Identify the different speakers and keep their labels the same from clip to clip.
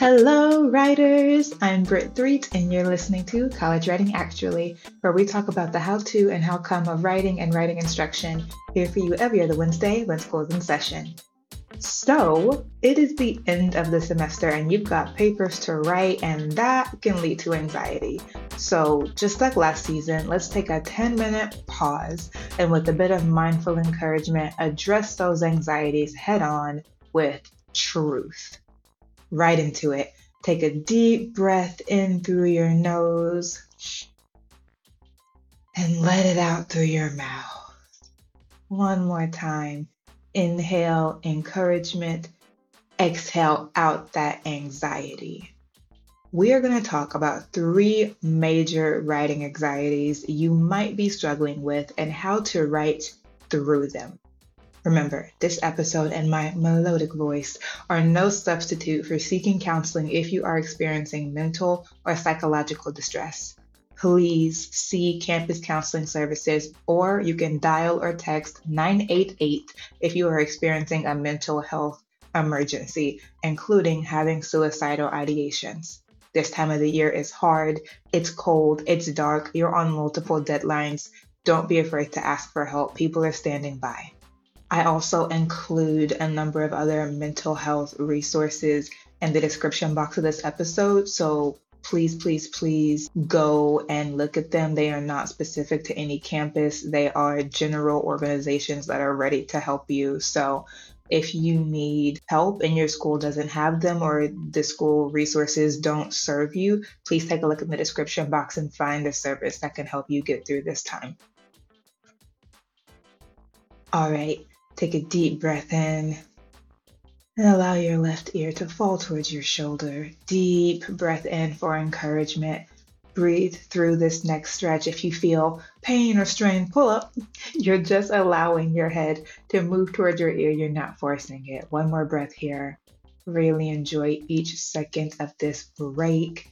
Speaker 1: Hello, writers! I'm Britt Threet, and you're listening to College Writing Actually, where we talk about the how to and how come of writing and writing instruction here for you every other Wednesday when school's in session. So, it is the end of the semester, and you've got papers to write, and that can lead to anxiety. So, just like last season, let's take a 10 minute pause and, with a bit of mindful encouragement, address those anxieties head on with truth right into it. Take a deep breath in through your nose and let it out through your mouth. One more time. Inhale encouragement, exhale out that anxiety. We are going to talk about three major writing anxieties you might be struggling with and how to write through them. Remember, this episode and my melodic voice are no substitute for seeking counseling if you are experiencing mental or psychological distress. Please see campus counseling services, or you can dial or text 988 if you are experiencing a mental health emergency, including having suicidal ideations. This time of the year is hard, it's cold, it's dark, you're on multiple deadlines. Don't be afraid to ask for help. People are standing by. I also include a number of other mental health resources in the description box of this episode. So please, please, please go and look at them. They are not specific to any campus, they are general organizations that are ready to help you. So if you need help and your school doesn't have them or the school resources don't serve you, please take a look in the description box and find a service that can help you get through this time. All right. Take a deep breath in and allow your left ear to fall towards your shoulder. Deep breath in for encouragement. Breathe through this next stretch. If you feel pain or strain, pull up. You're just allowing your head to move towards your ear. You're not forcing it. One more breath here. Really enjoy each second of this break.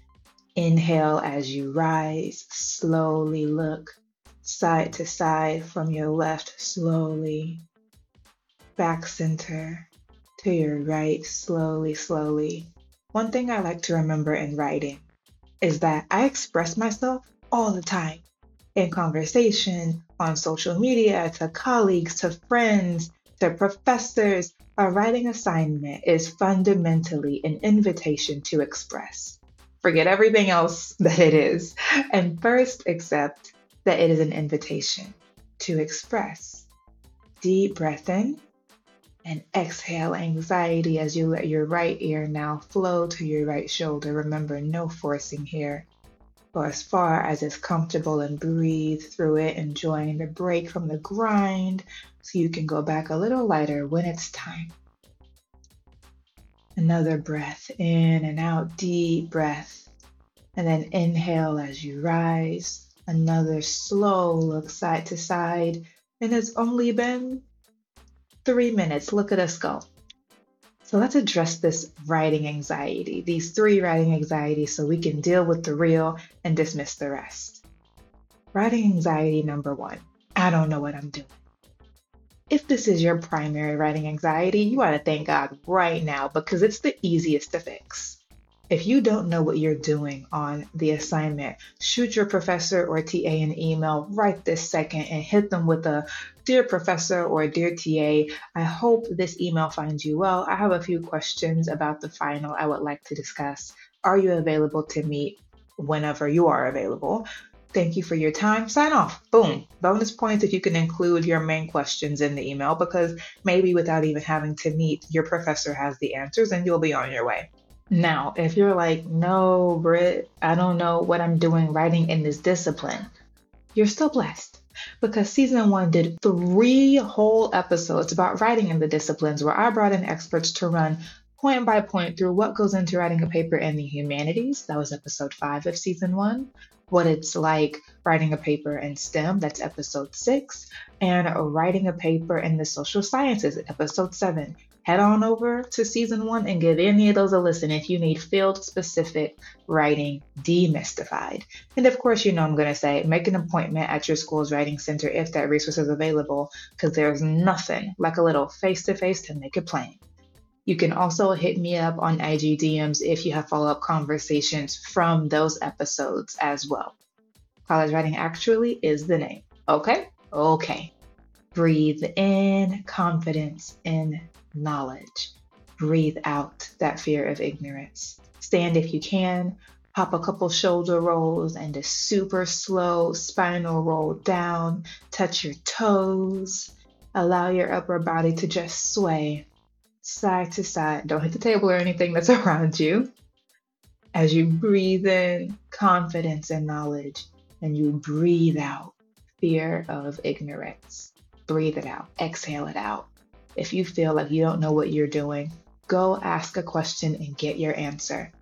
Speaker 1: Inhale as you rise. Slowly look side to side from your left, slowly back center to your right, slowly, slowly. One thing I like to remember in writing is that I express myself all the time in conversation, on social media, to colleagues, to friends, to professors. A writing assignment is fundamentally an invitation to express. Forget everything else that it is, and first accept that it is an invitation to express. Deep breath in and exhale anxiety as you let your right ear now flow to your right shoulder. Remember, no forcing here. Go as far as is comfortable and breathe through it, enjoying the break from the grind so you can go back a little lighter when it's time. Another breath in and out, deep breath. And then inhale as you rise. Another slow look side to side. And it's only been three minutes. Look at us go. So let's address this writing anxiety, these three writing anxieties, so we can deal with the real and dismiss the rest. Writing anxiety number one I don't know what I'm doing. If this is your primary writing anxiety, you ought to thank God right now because it's the easiest to fix. If you don't know what you're doing on the assignment, shoot your professor or TA an email right this second and hit them with a Dear Professor or Dear TA, I hope this email finds you well. I have a few questions about the final I would like to discuss. Are you available to meet whenever you are available? Thank you for your time. Sign off. Boom. Bonus points if you can include your main questions in the email because maybe without even having to meet, your professor has the answers and you'll be on your way. Now, if you're like, no, Britt, I don't know what I'm doing writing in this discipline, you're still blessed because season one did three whole episodes about writing in the disciplines where I brought in experts to run point by point through what goes into writing a paper in the humanities. That was episode five of season one. What it's like writing a paper in STEM, that's episode six, and writing a paper in the social sciences, episode seven head on over to season one and give any of those a listen if you need field specific writing demystified. And of course, you know I'm going to say make an appointment at your school's writing center if that resource is available, because there's nothing like a little face to face to make it plain. You can also hit me up on IG DMs if you have follow up conversations from those episodes as well. College Writing Actually is the name. Okay? Okay. Breathe in confidence in knowledge. Breathe out that fear of ignorance. Stand if you can. pop a couple shoulder rolls and a super slow spinal roll down. Touch your toes. Allow your upper body to just sway side to side. Don't hit the table or anything that's around you. As you breathe in confidence and knowledge, and you breathe out fear of ignorance. Breathe it out, exhale it out. If you feel like you don't know what you're doing, go ask a question and get your answer.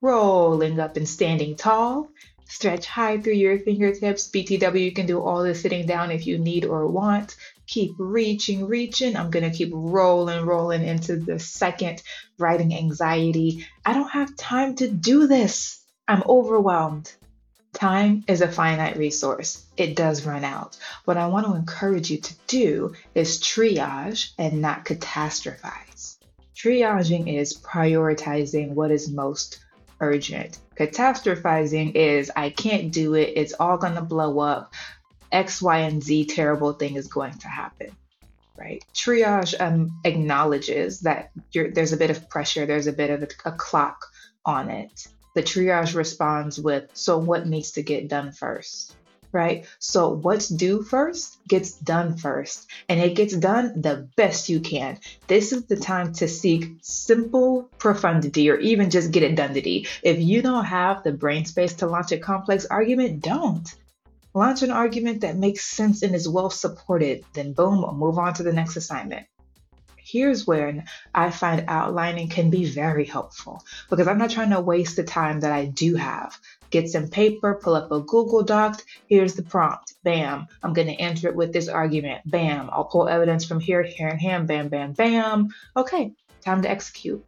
Speaker 1: Rolling up and standing tall, Stretch high through your fingertips. BTW, you can do all this sitting down if you need or want. Keep reaching, reaching. I'm going to keep rolling, rolling into the second writing anxiety. I don't have time to do this. I'm overwhelmed. Time is a finite resource. It does run out. What I want to encourage you to do is triage and not catastrophize. Triaging is prioritizing what is most urgent. Catastrophizing is I can't do it, it's all going to blow up. X, Y, and Z terrible thing is going to happen. Right. Triage um, acknowledges that there's a bit of pressure, there's a bit of a, a clock on it. The triage responds with, So, what needs to get done first? right? So what's due first gets done first, and it gets done the best you can. This is the time to seek simple profundity or even just get it done today. If you don't have the brain space to launch a complex argument, don't. Launch an argument that makes sense and is well supported, then boom, move on to the next assignment here's where I find outlining can be very helpful because I'm not trying to waste the time that I do have. Get some paper, pull up a Google Doc. Here's the prompt. Bam. I'm going to enter it with this argument. Bam. I'll pull evidence from here, here, and here. Bam, bam, bam. Okay, time to execute.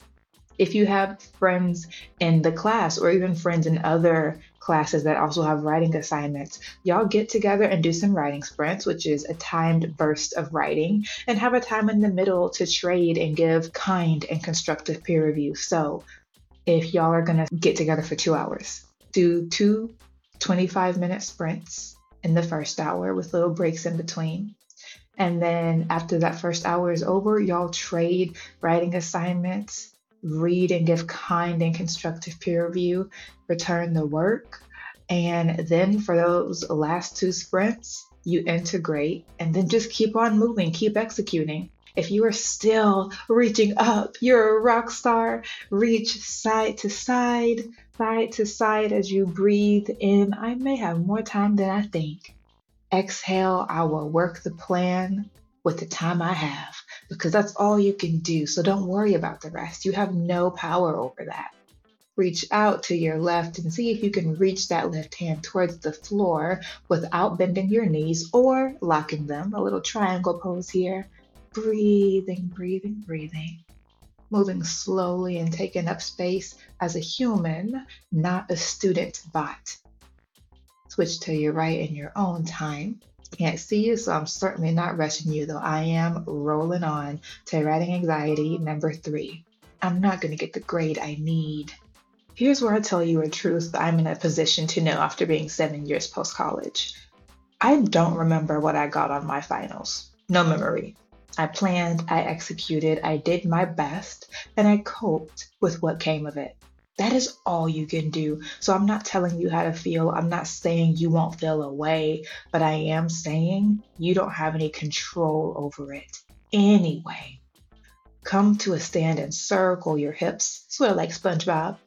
Speaker 1: If you have friends in the class or even friends in other classes that also have writing assignments, y'all get together and do some writing sprints, which is a timed burst of writing, and have a time in the middle to trade and give kind and constructive peer review. So if y'all are going to get together for two hours, do two 25 minute sprints in the first hour with little breaks in between. And then after that first hour is over, y'all trade writing assignments read and give kind and constructive peer review, return the work. And then for those last two sprints, you integrate and then just keep on moving, keep executing. If you are still reaching up, you're a rock star. Reach side to side, side to side as you breathe in. I may have more time than I think. Exhale, I will work the plan with the time I have because that's all you can do. So don't worry about the rest. You have no power over that. Reach out to your left and see if you can reach that left hand towards the floor without bending your knees or locking them. A little triangle pose here. Breathing, breathing, breathing. Moving slowly and taking up space as a human, not a student bot. Switch to your right in your own time. Can't see you, so I'm certainly not rushing you, though I am rolling on to writing anxiety number three. I'm not going to get the grade I need. Here's where I tell you a truth that I'm in a position to know after being seven years post college. I don't remember what I got on my finals. No memory. I planned, I executed, I did my best, and I coped with what came of it. That is all you can do. So I'm not telling you how to feel. I'm not saying you won't feel a way, but I am saying you don't have any control over it anyway. Come to a stand and circle your hips, sort of like SpongeBob.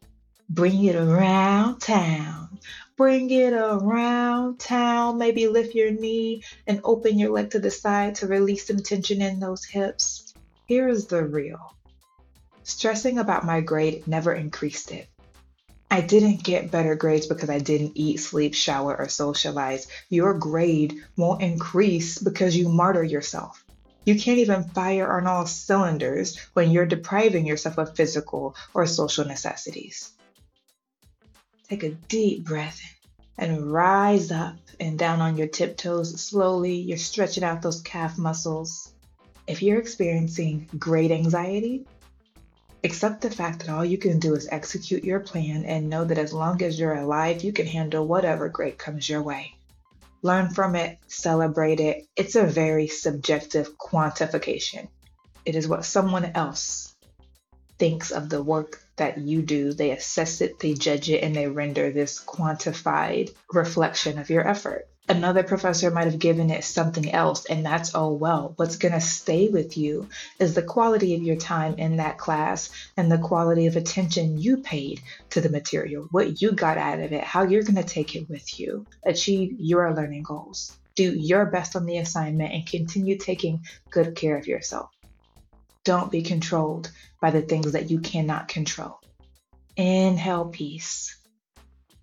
Speaker 1: Bring it around town. Bring it around town. Maybe lift your knee and open your leg to the side to release some tension in those hips. Here is the real Stressing about my grade never increased it. I didn't get better grades because I didn't eat, sleep, shower, or socialize. Your grade won't increase because you martyr yourself. You can't even fire on all cylinders when you're depriving yourself of physical or social necessities. Take a deep breath and rise up and down on your tiptoes slowly. You're stretching out those calf muscles. If you're experiencing great anxiety, accept the fact that all you can do is execute your plan and know that as long as you're alive, you can handle whatever great comes your way. Learn from it, celebrate it. It's a very subjective quantification. It is what someone else thinks of the work that you do. They assess it, they judge it, and they render this quantified reflection of your effort. Another professor might have given it something else, and that's all well. What's going to stay with you is the quality of your time in that class and the quality of attention you paid to the material, what you got out of it, how you're going to take it with you, achieve your learning goals, do your best on the assignment, and continue taking good care of yourself. Don't be controlled by the things that you cannot control. Inhale peace.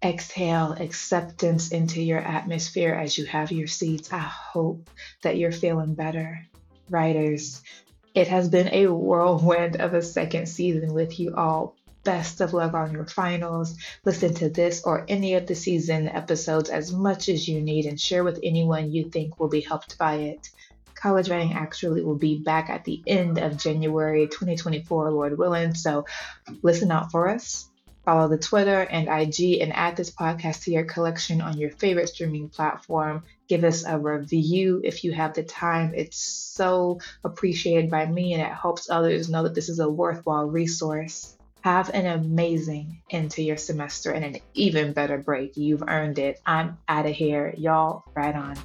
Speaker 1: Exhale acceptance into your atmosphere as you have your seats. I hope that you're feeling better. Writers, it has been a whirlwind of a second season with you all. Best of luck on your finals. Listen to this or any of the season episodes as much as you need and share with anyone you think will be helped by it. College Writing Actually will be back at the end of January 2024, Lord willing. So listen out for us. Follow the Twitter and IG and add this podcast to your collection on your favorite streaming platform. Give us a review if you have the time. It's so appreciated by me and it helps others know that this is a worthwhile resource. Have an amazing end to your semester and an even better break. You've earned it. I'm out of here. Y'all, right on.